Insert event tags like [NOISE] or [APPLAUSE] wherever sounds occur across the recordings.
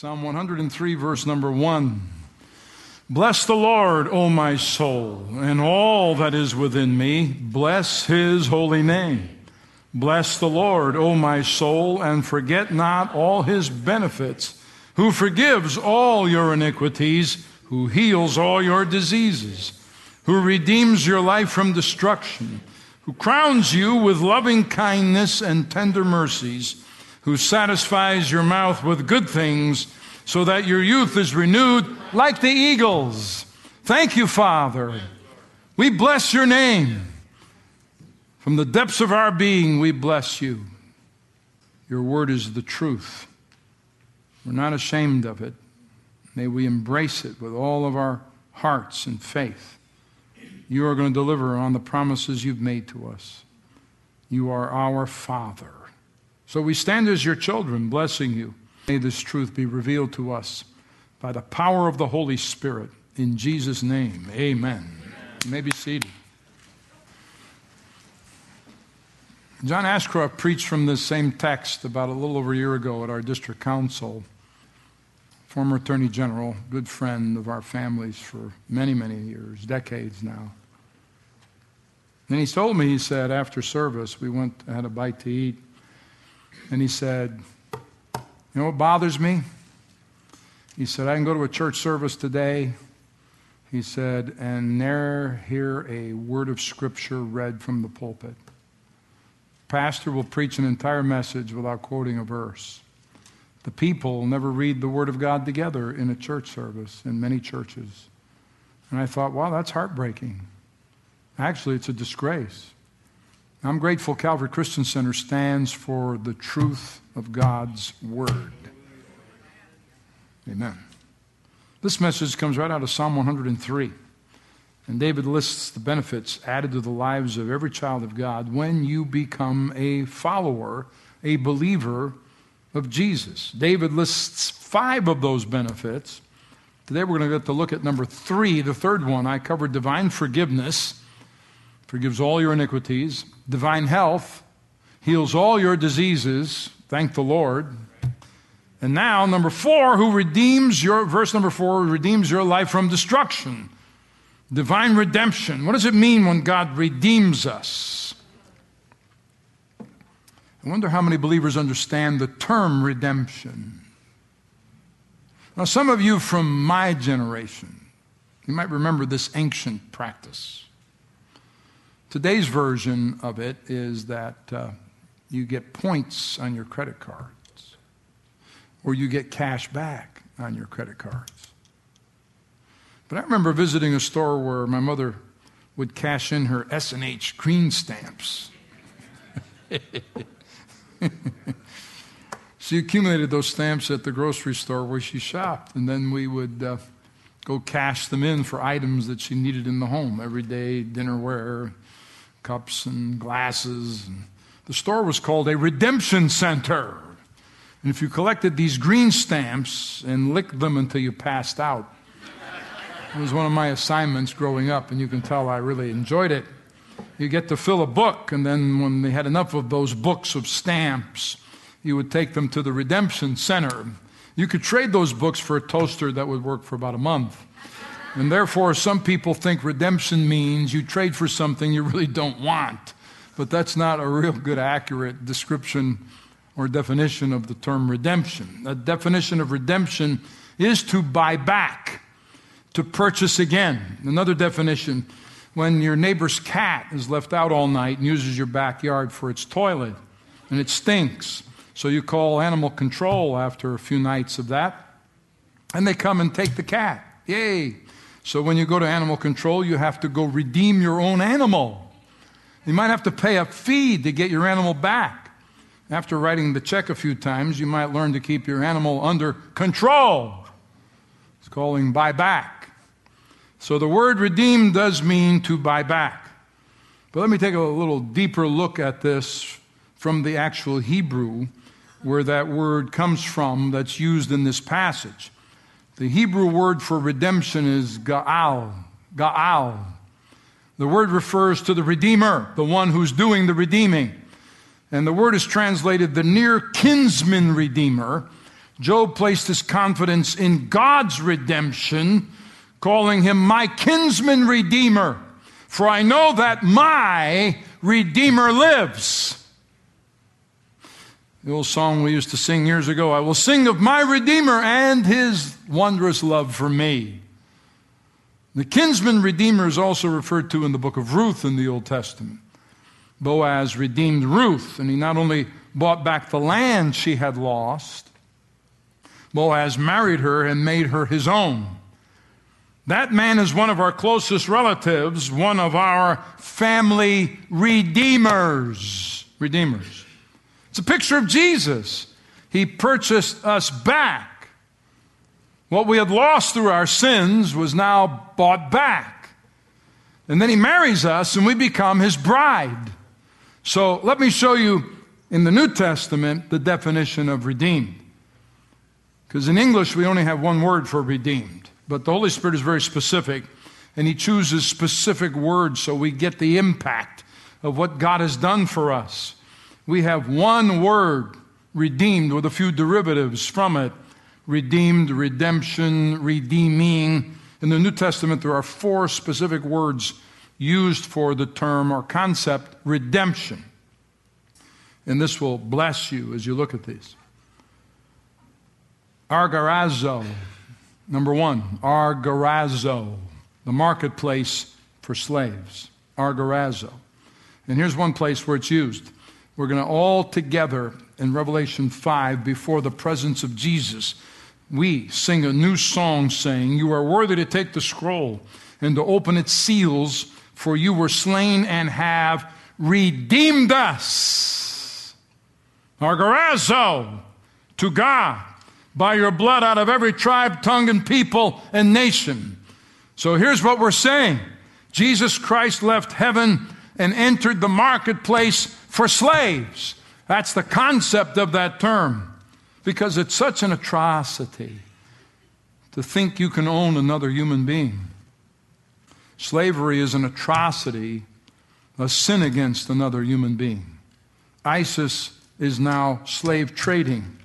Psalm 103, verse number 1. Bless the Lord, O my soul, and all that is within me. Bless his holy name. Bless the Lord, O my soul, and forget not all his benefits, who forgives all your iniquities, who heals all your diseases, who redeems your life from destruction, who crowns you with loving kindness and tender mercies who satisfies your mouth with good things so that your youth is renewed like the eagles. Thank you, Father. We bless your name. From the depths of our being, we bless you. Your word is the truth. We're not ashamed of it. May we embrace it with all of our hearts and faith. You are going to deliver on the promises you've made to us. You are our Father. So we stand as your children, blessing you. May this truth be revealed to us by the power of the Holy Spirit. In Jesus' name, amen. amen. You may be seated. John Ashcroft preached from this same text about a little over a year ago at our district council. Former Attorney General, good friend of our families for many, many years, decades now. And he told me, he said, after service, we went, had a bite to eat. And he said, You know what bothers me? He said, I can go to a church service today. He said, and never hear a word of scripture read from the pulpit. Pastor will preach an entire message without quoting a verse. The people never read the Word of God together in a church service in many churches. And I thought, wow, that's heartbreaking. Actually, it's a disgrace. I'm grateful Calvary Christian Center stands for the truth of God's Word. Amen. This message comes right out of Psalm 103. And David lists the benefits added to the lives of every child of God when you become a follower, a believer of Jesus. David lists five of those benefits. Today we're going to get to look at number three, the third one. I covered divine forgiveness, forgives all your iniquities divine health, heals all your diseases. Thank the Lord. And now, number four, who redeems your, verse number four, redeems your life from destruction. Divine redemption. What does it mean when God redeems us? I wonder how many believers understand the term redemption. Now, some of you from my generation, you might remember this ancient practice. Today's version of it is that uh, you get points on your credit cards, or you get cash back on your credit cards. But I remember visiting a store where my mother would cash in her S&H green stamps. [LAUGHS] she accumulated those stamps at the grocery store where she shopped, and then we would uh, go cash them in for items that she needed in the home, everyday dinnerware, cups and glasses. The store was called a redemption center. And if you collected these green stamps and licked them until you passed out, it was one of my assignments growing up, and you can tell I really enjoyed it. You get to fill a book, and then when they had enough of those books of stamps, you would take them to the redemption center. You could trade those books for a toaster that would work for about a month. And therefore, some people think redemption means you trade for something you really don't want. But that's not a real good, accurate description or definition of the term redemption. The definition of redemption is to buy back, to purchase again. Another definition when your neighbor's cat is left out all night and uses your backyard for its toilet and it stinks. So you call animal control after a few nights of that, and they come and take the cat. Yay! So when you go to animal control, you have to go redeem your own animal. You might have to pay a fee to get your animal back. After writing the check a few times, you might learn to keep your animal under control. It's calling buy back. So the word redeem does mean to buy back. But let me take a little deeper look at this from the actual Hebrew, where that word comes from that's used in this passage. The Hebrew word for redemption is ga'al. Ga'al. The word refers to the Redeemer, the one who's doing the redeeming. And the word is translated the near kinsman Redeemer, Job placed his confidence in God's redemption, calling him my kinsman redeemer. For I know that my Redeemer lives. The old song we used to sing years ago I will sing of my Redeemer and his wondrous love for me. The kinsman redeemer is also referred to in the book of Ruth in the Old Testament. Boaz redeemed Ruth, and he not only bought back the land she had lost, Boaz married her and made her his own. That man is one of our closest relatives, one of our family redeemers. Redeemers. It's a picture of Jesus. He purchased us back. What we had lost through our sins was now bought back. And then he marries us and we become his bride. So let me show you in the New Testament the definition of redeemed. Because in English we only have one word for redeemed, but the Holy Spirit is very specific and he chooses specific words so we get the impact of what God has done for us. We have one word, redeemed, with a few derivatives from it redeemed, redemption, redeeming. In the New Testament, there are four specific words used for the term or concept redemption. And this will bless you as you look at these. Agorazo, number one, Agorazo, the marketplace for slaves. Agorazo. And here's one place where it's used. We're going to all together in Revelation 5 before the presence of Jesus. We sing a new song saying, You are worthy to take the scroll and to open its seals, for you were slain and have redeemed us. Agorazo to God by your blood out of every tribe, tongue, and people and nation. So here's what we're saying Jesus Christ left heaven and entered the marketplace for slaves. That's the concept of that term because it's such an atrocity to think you can own another human being. Slavery is an atrocity, a sin against another human being. ISIS is now slave trading.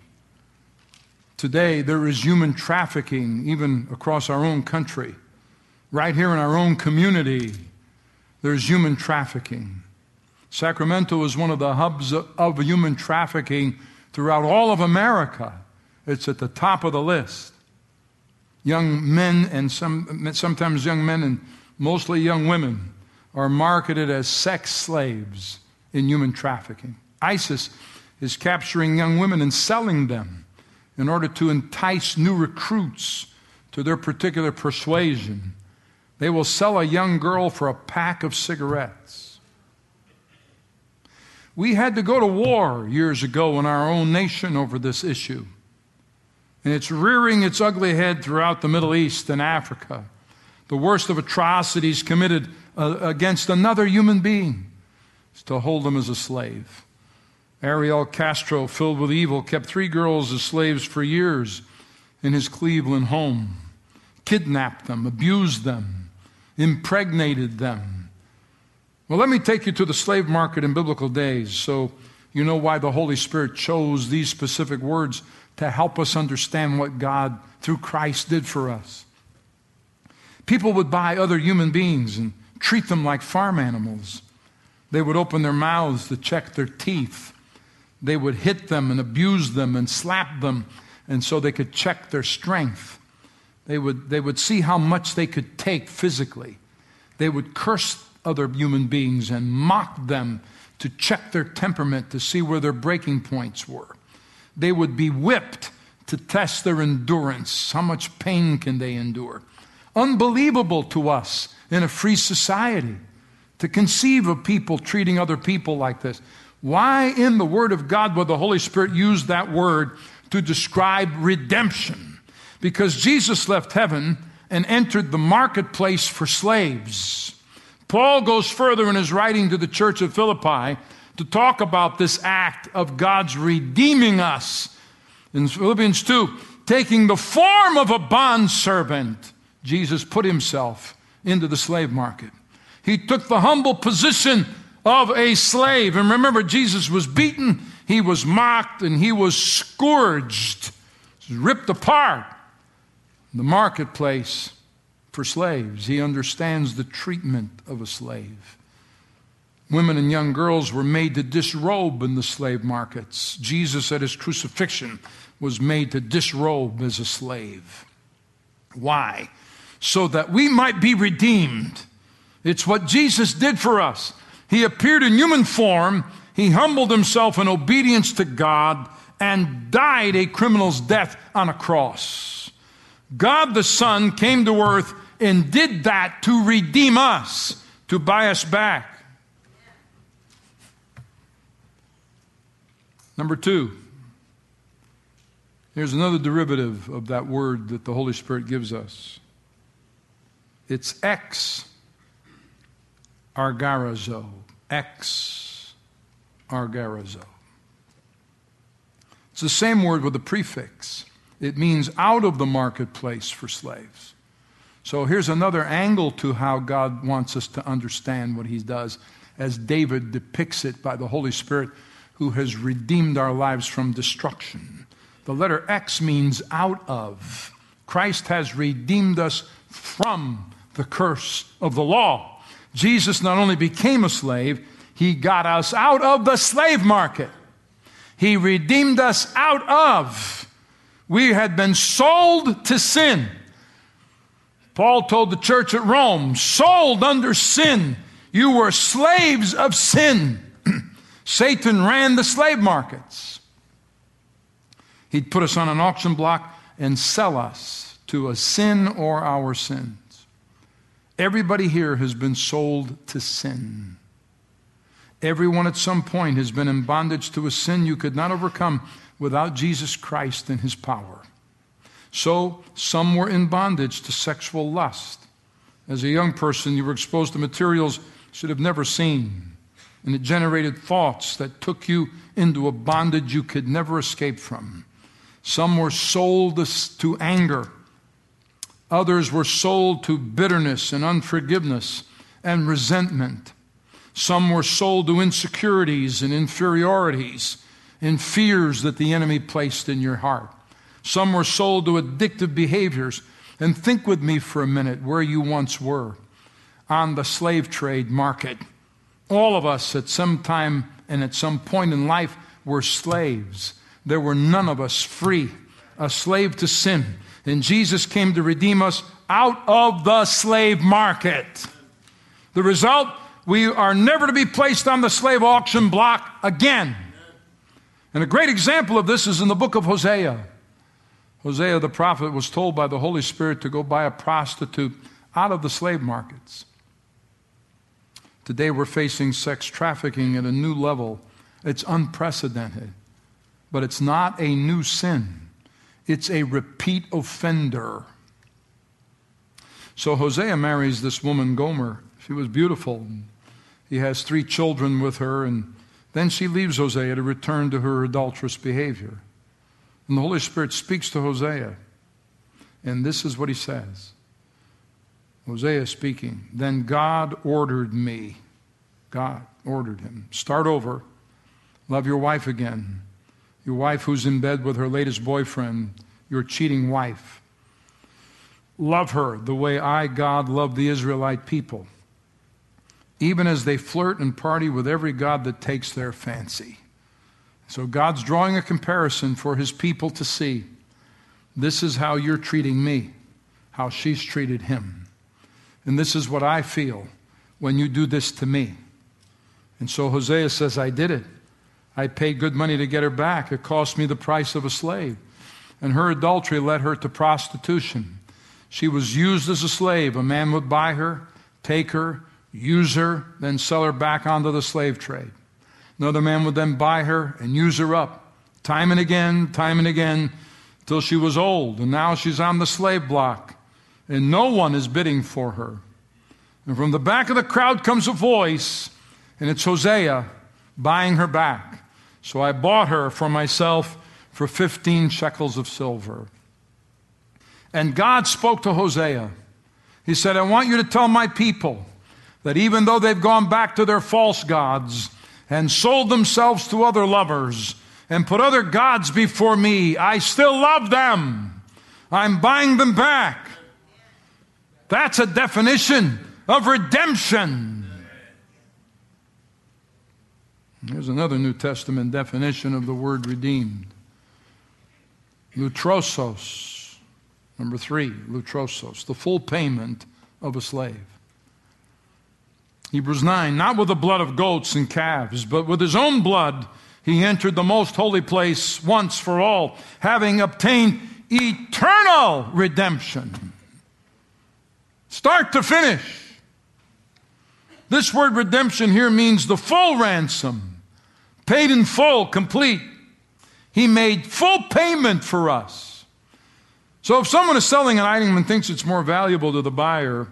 Today, there is human trafficking, even across our own country. Right here in our own community, there's human trafficking. Sacramento is one of the hubs of human trafficking throughout all of America. It's at the top of the list. Young men and some, sometimes young men and mostly young women are marketed as sex slaves in human trafficking. ISIS is capturing young women and selling them in order to entice new recruits to their particular persuasion. They will sell a young girl for a pack of cigarettes. We had to go to war years ago in our own nation over this issue. And it's rearing its ugly head throughout the Middle East and Africa. The worst of atrocities committed uh, against another human being is to hold them as a slave. Ariel Castro, filled with evil, kept three girls as slaves for years in his Cleveland home, kidnapped them, abused them, impregnated them. Well, let me take you to the slave market in biblical days so you know why the Holy Spirit chose these specific words to help us understand what God, through Christ, did for us. People would buy other human beings and treat them like farm animals. They would open their mouths to check their teeth they would hit them and abuse them and slap them, and so they could check their strength. They would, they would see how much they could take physically. They would curse other human beings and mock them to check their temperament to see where their breaking points were. They would be whipped to test their endurance. How much pain can they endure? Unbelievable to us in a free society to conceive of people treating other people like this. Why in the Word of God would the Holy Spirit use that word to describe redemption? Because Jesus left heaven and entered the marketplace for slaves. Paul goes further in his writing to the church of Philippi to talk about this act of God's redeeming us. In Philippians 2, taking the form of a bondservant, Jesus put himself into the slave market. He took the humble position of a slave. And remember, Jesus was beaten, he was mocked, and he was scourged ripped apart the marketplace for slaves. He understands the treatment of a slave. Women and young girls were made to disrobe in the slave markets. Jesus, at his crucifixion, was made to disrobe as a slave. Why? So that we might be redeemed. It's what Jesus did for us. He appeared in human form, he humbled himself in obedience to God, and died a criminal's death on a cross. God the Son came to earth and did that to redeem us, to buy us back. Number two, here's another derivative of that word that the Holy Spirit gives us. It's ex agorazo. Ex agorazo. It's the same word with a prefix. It means out of the marketplace for slaves. So here's another angle to how God wants us to understand what he does as David depicts it by the Holy Spirit who has redeemed our lives from destruction. The letter X means out of. Christ has redeemed us from the curse of the law. Jesus not only became a slave, he got us out of the slave market. He redeemed us out of. We had been sold to sin. Paul told the church at Rome, sold under sin. You were slaves of sin. [CLEARS THROAT] Satan ran the slave markets. He'd put us on an auction block and sell us to a sin or our sins. Everybody here has been sold to sin. Everyone at some point has been in bondage to a sin you could not overcome without Jesus Christ and his power. So, some were in bondage to sexual lust. As a young person, you were exposed to materials you should have never seen and it generated thoughts that took you into a bondage you could never escape from. Some were sold to anger, others were sold to bitterness and unforgiveness and resentment. Some were sold to insecurities and inferiorities and fears that the enemy placed in your heart. Some were sold to addictive behaviors. And think with me for a minute where you once were on the slave trade market all of us at some time and at some point in life were slaves. There were none of us free, a slave to sin. And Jesus came to redeem us out of the slave market. The result, we are never to be placed on the slave auction block again. And a great example of this is in the book of Hosea. Hosea the prophet was told by the Holy Spirit to go buy a prostitute out of the slave markets. Today we're facing sex trafficking at a new level. It's unprecedented. But it's not a new sin, it's a repeat offender. So Hosea marries this woman, Gomer. She was beautiful. He has three children with her, and then she leaves Hosea to return to her adulterous behavior. And the Holy Spirit speaks to Hosea. And this is what he says Hosea speaking. Then God ordered me. God ordered him. Start over. Love your wife again. Your wife who's in bed with her latest boyfriend, your cheating wife. Love her the way I, God, love the Israelite people, even as they flirt and party with every God that takes their fancy. So God's drawing a comparison for his people to see. This is how you're treating me, how she's treated him. And this is what I feel when you do this to me. And so Hosea says, I did it. I paid good money to get her back. It cost me the price of a slave. And her adultery led her to prostitution. She was used as a slave. A man would buy her, take her, use her, then sell her back onto the slave trade. Another man would then buy her and use her up, time and again, time and again, till she was old. And now she's on the slave block and no one is bidding for her. And from the back of the crowd comes a voice, and it's Hosea buying her back. So I bought her for myself for 15 shekels of silver. And God spoke to Hosea. He said, I want you to tell my people that even though they've gone back to their false gods and sold themselves to other lovers and put other gods before me, I still love them. I'm buying them back. That's a definition of redemption. Here's another New Testament definition of the word redeemed lutrosos. Number three, lutrosos, the full payment of a slave. Hebrews 9, not with the blood of goats and calves, but with his own blood, he entered the most holy place once for all, having obtained eternal redemption. Start to finish. This word redemption here means the full ransom, paid in full, complete. He made full payment for us. So if someone is selling an item and thinks it's more valuable to the buyer,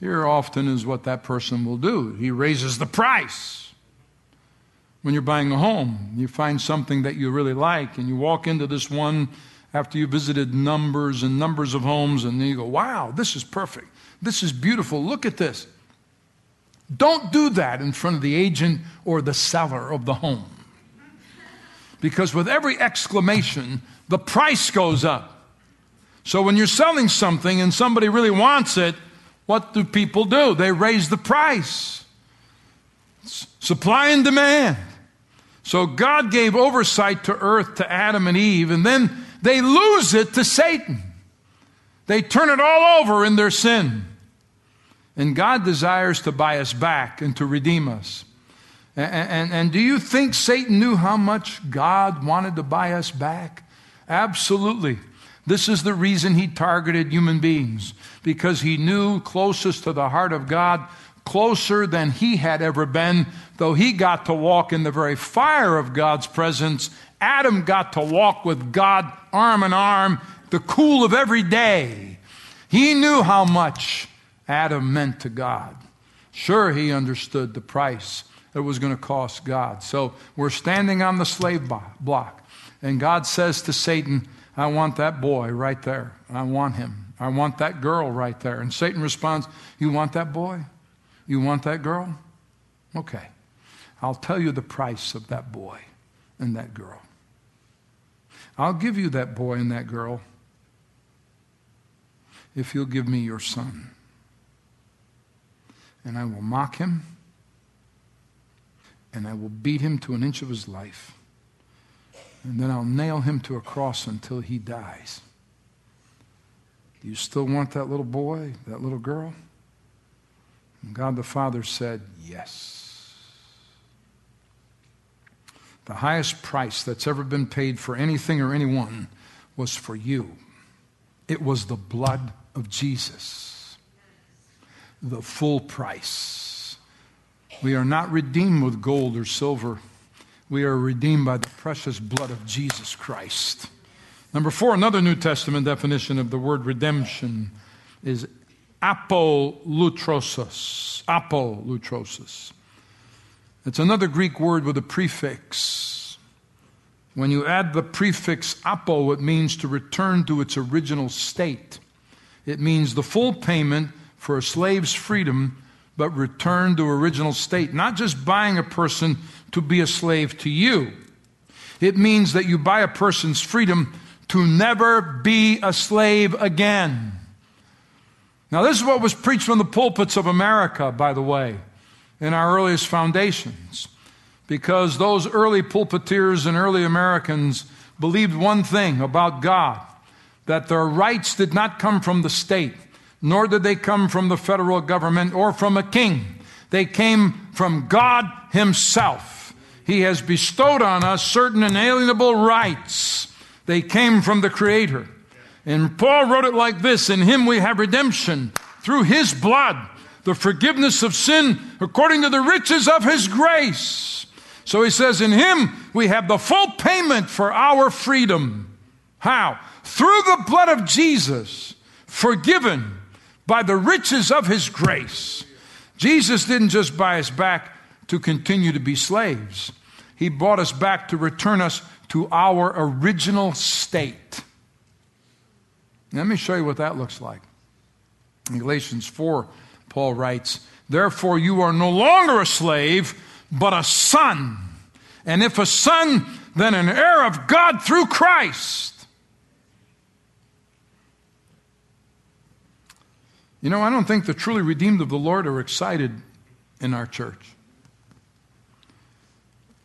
here often is what that person will do. He raises the price. When you're buying a home, you find something that you really like, and you walk into this one after you visited numbers and numbers of homes, and then you go, wow, this is perfect. This is beautiful. Look at this. Don't do that in front of the agent or the seller of the home. Because with every exclamation, the price goes up. So when you're selling something and somebody really wants it, what do people do? They raise the price. Supply and demand. So God gave oversight to earth to Adam and Eve, and then they lose it to Satan. They turn it all over in their sin. And God desires to buy us back and to redeem us. And, and, and, do you think Satan knew how much God wanted to buy us back? Absolutely. This is the reason he targeted human beings, because he knew closest to the heart of God, closer than he had ever been, though he got to walk in the very fire of God's presence. Adam got to walk with God arm in arm, the cool of every day. He knew how much Adam meant to God. Sure, he understood the price it was going to cost God. So we're standing on the slave block, and God says to Satan, I want that boy right there. I want him. I want that girl right there. And Satan responds, You want that boy? You want that girl? Okay. I'll tell you the price of that boy and that girl. I'll give you that boy and that girl if you'll give me your son. And I will mock him, and I will beat him to an inch of his life and then I'll nail him to a cross until he dies. Do you still want that little boy, that little girl? And God the Father said, Yes. The highest price that's ever been paid for anything or anyone was for you. It was the blood of Jesus, the full price. We are not redeemed with gold or silver we are redeemed by the precious blood of Jesus Christ. Number four, another New Testament definition of the word redemption is apolutrosis. Apolutrosis. It's another Greek word with a prefix. When you add the prefix apo, it means to return to its original state. It means the full payment for a slave's freedom, but return to original state. Not just buying a person to be a slave to you. It means that you buy a person's freedom to never be a slave again. Now, this is what was preached from the pulpits of America, by the way, in our earliest foundations, because those early pulpiteers and early Americans believed one thing about God that their rights did not come from the state, nor did they come from the federal government or from a king. They came from God Himself. He has bestowed on us certain inalienable rights. They came from the Creator. And Paul wrote it like this In Him we have redemption through His blood, the forgiveness of sin according to the riches of His grace. So he says, In Him we have the full payment for our freedom. How? Through the blood of Jesus, forgiven by the riches of His grace. Jesus didn't just buy us back to continue to be slaves. He brought us back to return us to our original state. Let me show you what that looks like. In Galatians 4, Paul writes, Therefore you are no longer a slave, but a son. And if a son, then an heir of God through Christ. You know, I don't think the truly redeemed of the Lord are excited in our church.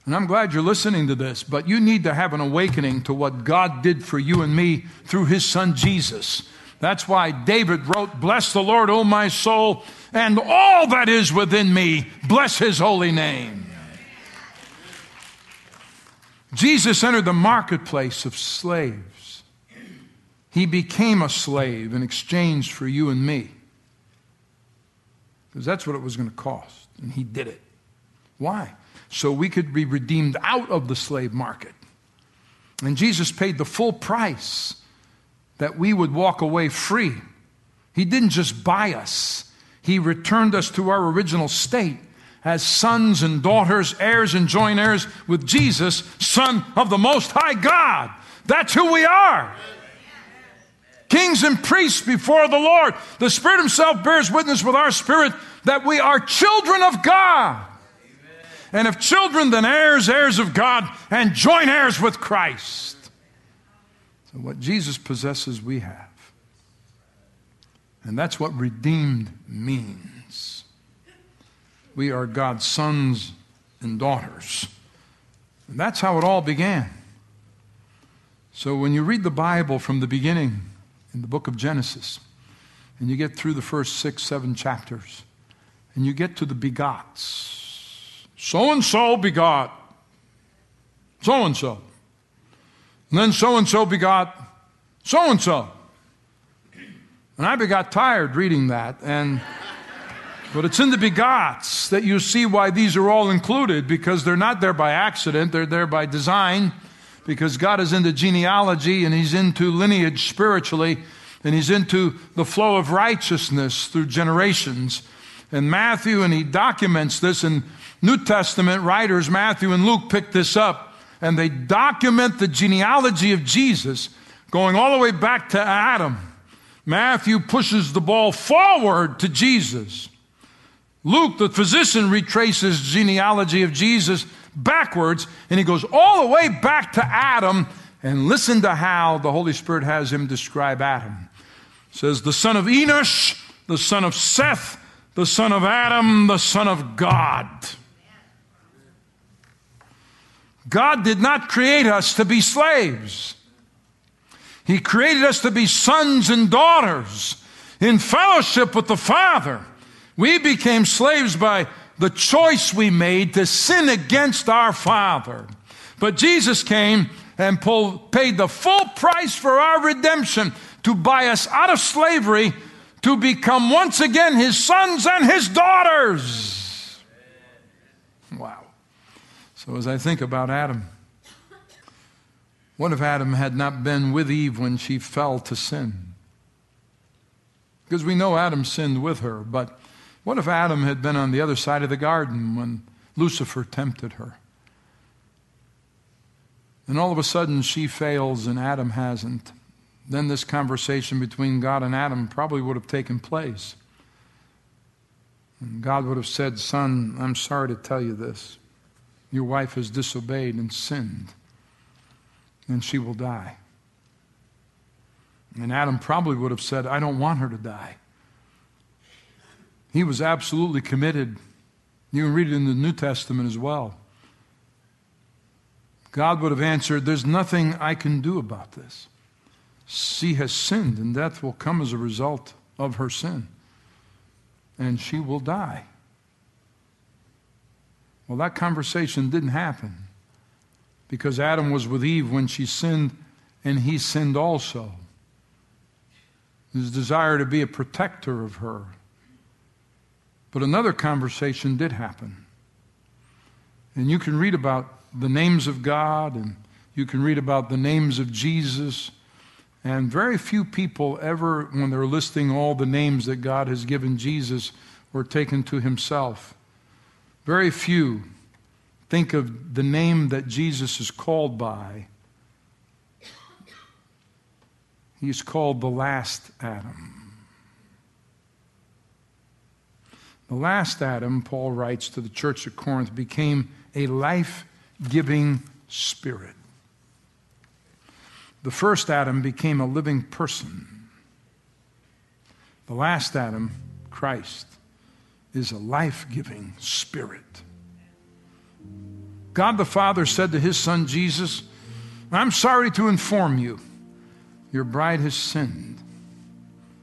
And I'm glad you're listening to this, but you need to have an awakening to what God did for you and me through his son Jesus. That's why David wrote, Bless the Lord, O my soul, and all that is within me. Bless his holy name. Jesus entered the marketplace of slaves. He became a slave in exchange for you and me. Because that's what it was going to cost. And he did it. Why? So we could be redeemed out of the slave market. And Jesus paid the full price that we would walk away free. He didn't just buy us, He returned us to our original state as sons and daughters, heirs and joint heirs with Jesus, Son of the Most High God. That's who we are. Kings and priests before the Lord. The Spirit Himself bears witness with our spirit that we are children of God. And if children, then heirs, heirs of God, and joint heirs with Christ. So, what Jesus possesses, we have. And that's what redeemed means. We are God's sons and daughters. And that's how it all began. So, when you read the Bible from the beginning in the book of Genesis, and you get through the first six, seven chapters, and you get to the begots, so and so begot so and so. And then so and so begot so and so. And I got tired reading that. And but it's in the begots that you see why these are all included because they're not there by accident, they're there by design because God is into genealogy and he's into lineage spiritually and he's into the flow of righteousness through generations. And Matthew and he documents this in New Testament writers, Matthew and Luke, pick this up and they document the genealogy of Jesus going all the way back to Adam. Matthew pushes the ball forward to Jesus. Luke, the physician, retraces genealogy of Jesus backwards and he goes all the way back to Adam and listen to how the Holy Spirit has him describe Adam. It says the son of Enosh, the son of Seth, the son of Adam, the son of God. God did not create us to be slaves. He created us to be sons and daughters in fellowship with the Father. We became slaves by the choice we made to sin against our Father. But Jesus came and paid the full price for our redemption to buy us out of slavery to become once again his sons and his daughters. Wow. So, as I think about Adam, what if Adam had not been with Eve when she fell to sin? Because we know Adam sinned with her, but what if Adam had been on the other side of the garden when Lucifer tempted her? And all of a sudden she fails and Adam hasn't. Then this conversation between God and Adam probably would have taken place. And God would have said, Son, I'm sorry to tell you this. Your wife has disobeyed and sinned, and she will die. And Adam probably would have said, I don't want her to die. He was absolutely committed. You can read it in the New Testament as well. God would have answered, There's nothing I can do about this. She has sinned, and death will come as a result of her sin. And she will die. Well, that conversation didn't happen because Adam was with Eve when she sinned, and he sinned also. His desire to be a protector of her. But another conversation did happen. And you can read about the names of God, and you can read about the names of Jesus. And very few people ever, when they're listing all the names that God has given Jesus, were taken to himself. Very few think of the name that Jesus is called by. He's called the last Adam. The last Adam, Paul writes to the church at Corinth, became a life giving spirit. The first Adam became a living person. The last Adam, Christ, is a life giving spirit. God the Father said to his son Jesus, I'm sorry to inform you, your bride has sinned,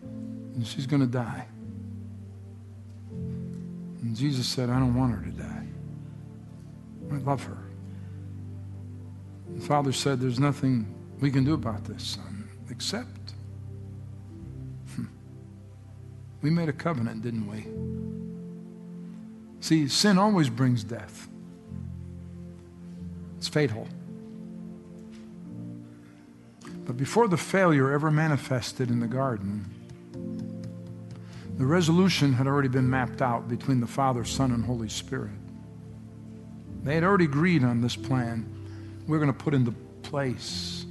and she's going to die. And Jesus said, I don't want her to die. I love her. The Father said, There's nothing we can do about this, son, except hmm, we made a covenant, didn't we? See, sin always brings death. It's fatal. But before the failure ever manifested in the garden, the resolution had already been mapped out between the Father, Son, and Holy Spirit. They had already agreed on this plan we're going to put into place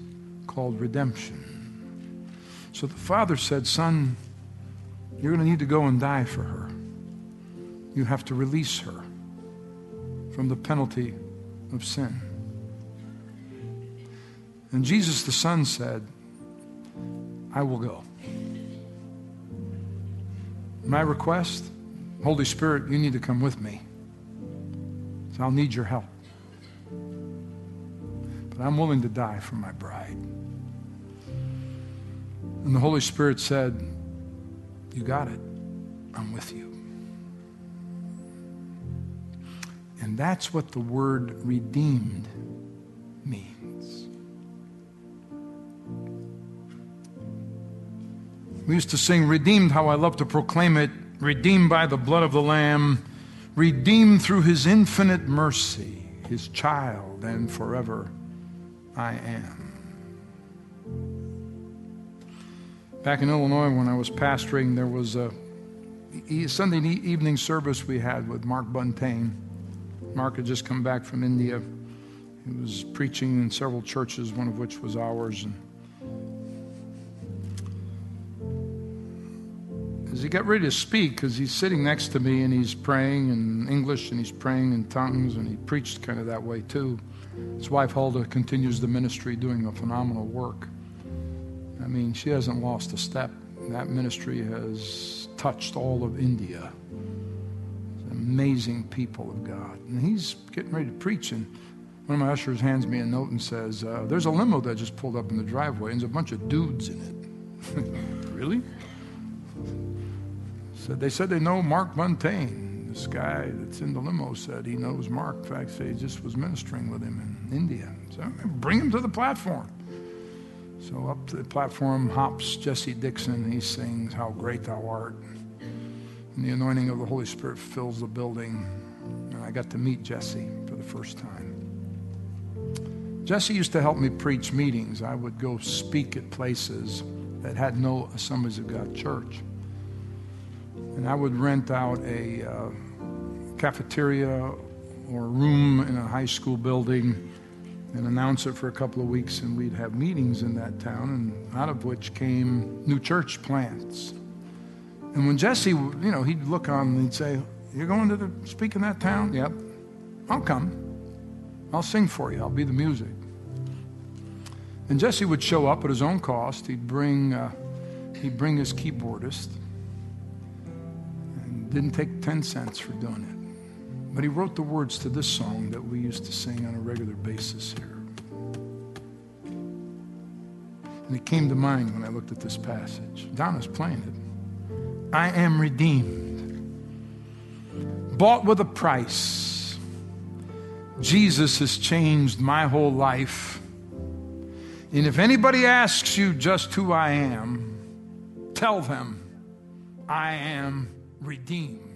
called redemption. So the Father said, Son, you're going to need to go and die for her. You have to release her from the penalty of sin. And Jesus the Son said, I will go. My request, Holy Spirit, you need to come with me. So I'll need your help. But I'm willing to die for my bride. And the Holy Spirit said, You got it. I'm with you. And that's what the word redeemed means. We used to sing, Redeemed, how I love to proclaim it, redeemed by the blood of the Lamb, redeemed through his infinite mercy, his child, and forever I am. Back in Illinois, when I was pastoring, there was a Sunday evening service we had with Mark Buntain. Mark had just come back from India. He was preaching in several churches, one of which was ours. And as he got ready to speak, because he's sitting next to me and he's praying in English and he's praying in tongues and he preached kind of that way too. His wife Hulda continues the ministry, doing a phenomenal work. I mean, she hasn't lost a step. That ministry has touched all of India. Amazing people of God. And he's getting ready to preach, and one of my ushers hands me a note and says, uh, There's a limo that just pulled up in the driveway, and there's a bunch of dudes in it. [LAUGHS] really? Said they said they know Mark Buntain. This guy that's in the limo said he knows Mark. In fact, he just was ministering with him in India. So bring him to the platform. So up to the platform hops Jesse Dixon. He sings, How Great Thou Art. And the anointing of the Holy Spirit fills the building. And I got to meet Jesse for the first time. Jesse used to help me preach meetings. I would go speak at places that had no Assemblies of God church. And I would rent out a uh, cafeteria or a room in a high school building and announce it for a couple of weeks, and we'd have meetings in that town, and out of which came new church plants. And when Jesse, you know, he'd look on and he'd say, You're going to the, speak in that town? Yep. I'll come. I'll sing for you. I'll be the music. And Jesse would show up at his own cost. He'd bring, uh, he'd bring his keyboardist didn't take 10 cents for doing it. But he wrote the words to this song that we used to sing on a regular basis here. And it came to mind when I looked at this passage. Donna's playing it. I am redeemed, bought with a price. Jesus has changed my whole life. And if anybody asks you just who I am, tell them I am redeemed.